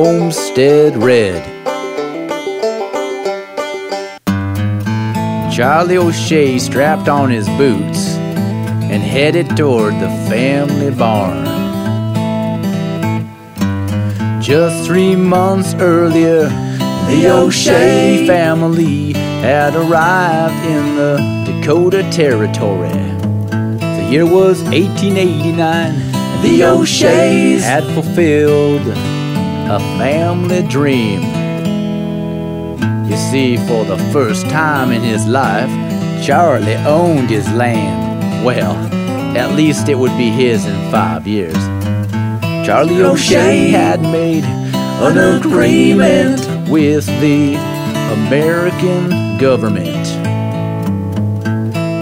homestead red. Charlie O'Shea strapped on his boots and headed toward the family barn. Just three months earlier, the O'Shea family had arrived in the Dakota Territory. The year was 1889. The O'Sheas had fulfilled a family dream. You see, for the first time in his life, Charlie owned his land. Well, at least it would be his in five years. Charlie O'Shea had made an agreement with the American government.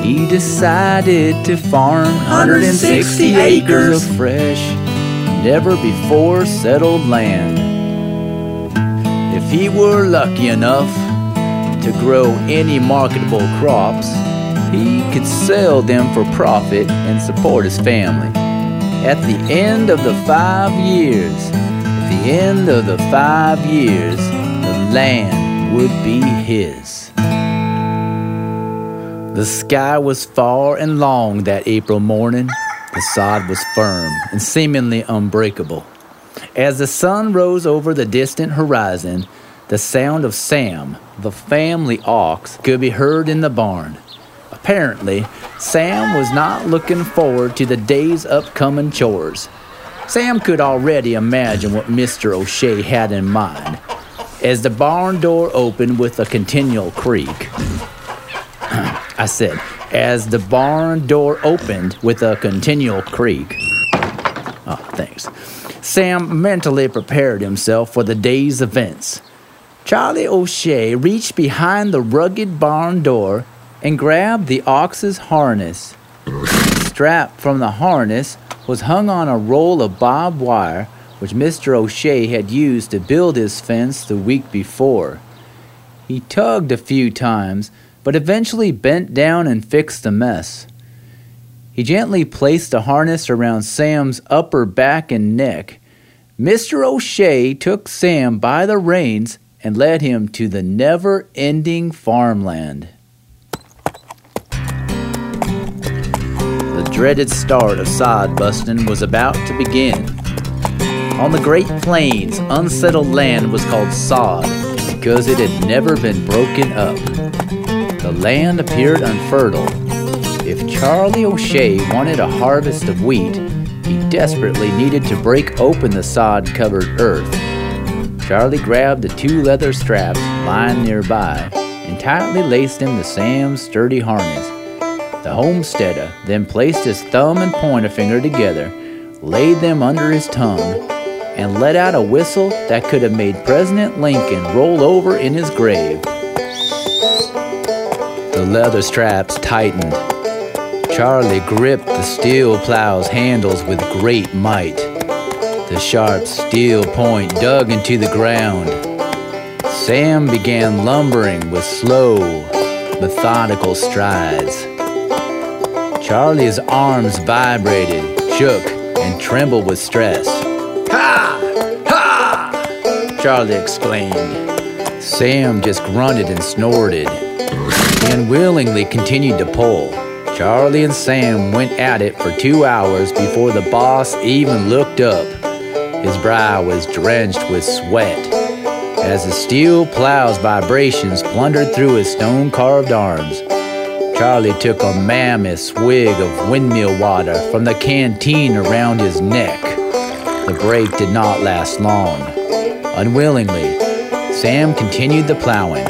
He decided to farm 160 acres of fresh, never before settled land. If he were lucky enough to grow any marketable crops, he could sell them for profit and support his family. At the end of the five years, at the end of the five years, the land would be his. The sky was far and long that April morning. The sod was firm and seemingly unbreakable. As the sun rose over the distant horizon, the sound of Sam, the family ox, could be heard in the barn. Apparently, Sam was not looking forward to the day's upcoming chores. Sam could already imagine what Mr. O'Shea had in mind as the barn door opened with a continual creak. I said, as the barn door opened with a continual creak. Oh, thanks. Sam mentally prepared himself for the day's events. Charlie O'Shea reached behind the rugged barn door and grabbed the ox's harness. The strap from the harness was hung on a roll of barbed wire which Mr. O'Shea had used to build his fence the week before. He tugged a few times, but eventually bent down and fixed the mess. He gently placed the harness around Sam's upper back and neck. Mr. O'Shea took Sam by the reins and led him to the never ending farmland. The dreaded start of sod busting was about to begin. On the Great Plains, unsettled land was called sod because it had never been broken up the land appeared unfertile. If Charlie O'Shea wanted a harvest of wheat, he desperately needed to break open the sod covered earth. Charlie grabbed the two leather straps lying nearby and tightly laced them to Sam's sturdy harness. The homesteader then placed his thumb and pointer finger together, laid them under his tongue, and let out a whistle that could have made President Lincoln roll over in his grave. The leather straps tightened. Charlie gripped the steel plow's handles with great might. The sharp steel point dug into the ground. Sam began lumbering with slow, methodical strides. Charlie's arms vibrated, shook, and trembled with stress. Ha! Ha! Charlie exclaimed. Sam just grunted and snorted. Unwillingly continued to pull. Charlie and Sam went at it for two hours before the boss even looked up. His brow was drenched with sweat as the steel plow's vibrations plundered through his stone carved arms. Charlie took a mammoth swig of windmill water from the canteen around his neck. The break did not last long. Unwillingly, Sam continued the plowing.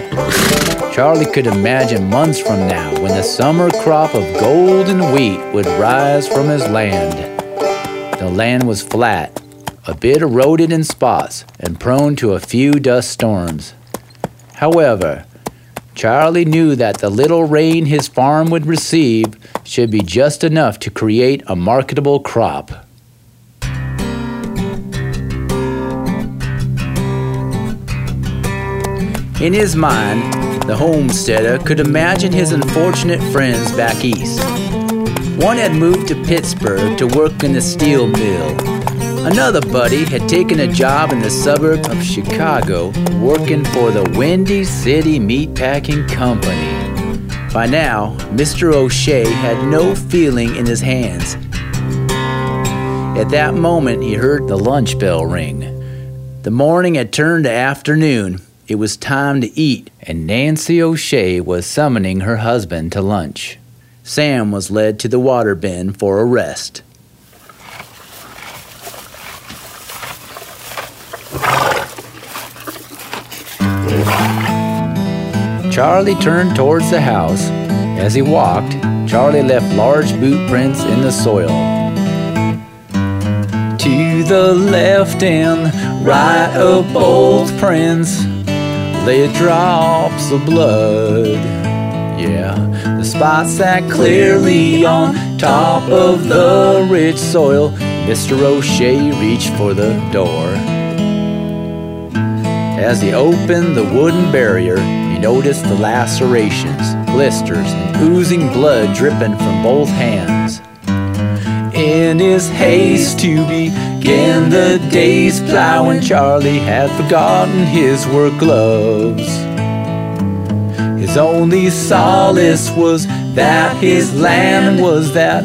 Charlie could imagine months from now when the summer crop of golden wheat would rise from his land. The land was flat, a bit eroded in spots, and prone to a few dust storms. However, Charlie knew that the little rain his farm would receive should be just enough to create a marketable crop. In his mind, the homesteader could imagine his unfortunate friends back east. One had moved to Pittsburgh to work in the steel mill. Another buddy had taken a job in the suburb of Chicago working for the Windy City Meatpacking Company. By now, Mr. O'Shea had no feeling in his hands. At that moment, he heard the lunch bell ring. The morning had turned to afternoon. It was time to eat, and Nancy O'Shea was summoning her husband to lunch. Sam was led to the water bin for a rest. Charlie turned towards the house. As he walked, Charlie left large boot prints in the soil. To the left and right of both prints lay drops of blood. Yeah, the spots sat clearly on top of the rich soil. Mr. O'Shea reached for the door. As he opened the wooden barrier, he noticed the lacerations, blisters, and oozing blood dripping from both hands. In his haste to begin the day's plowing, Charlie had forgotten his work gloves. His only solace was that his land was that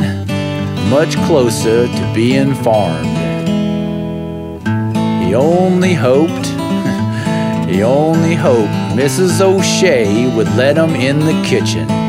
much closer to being farmed. He only hoped, he only hoped Mrs. O'Shea would let him in the kitchen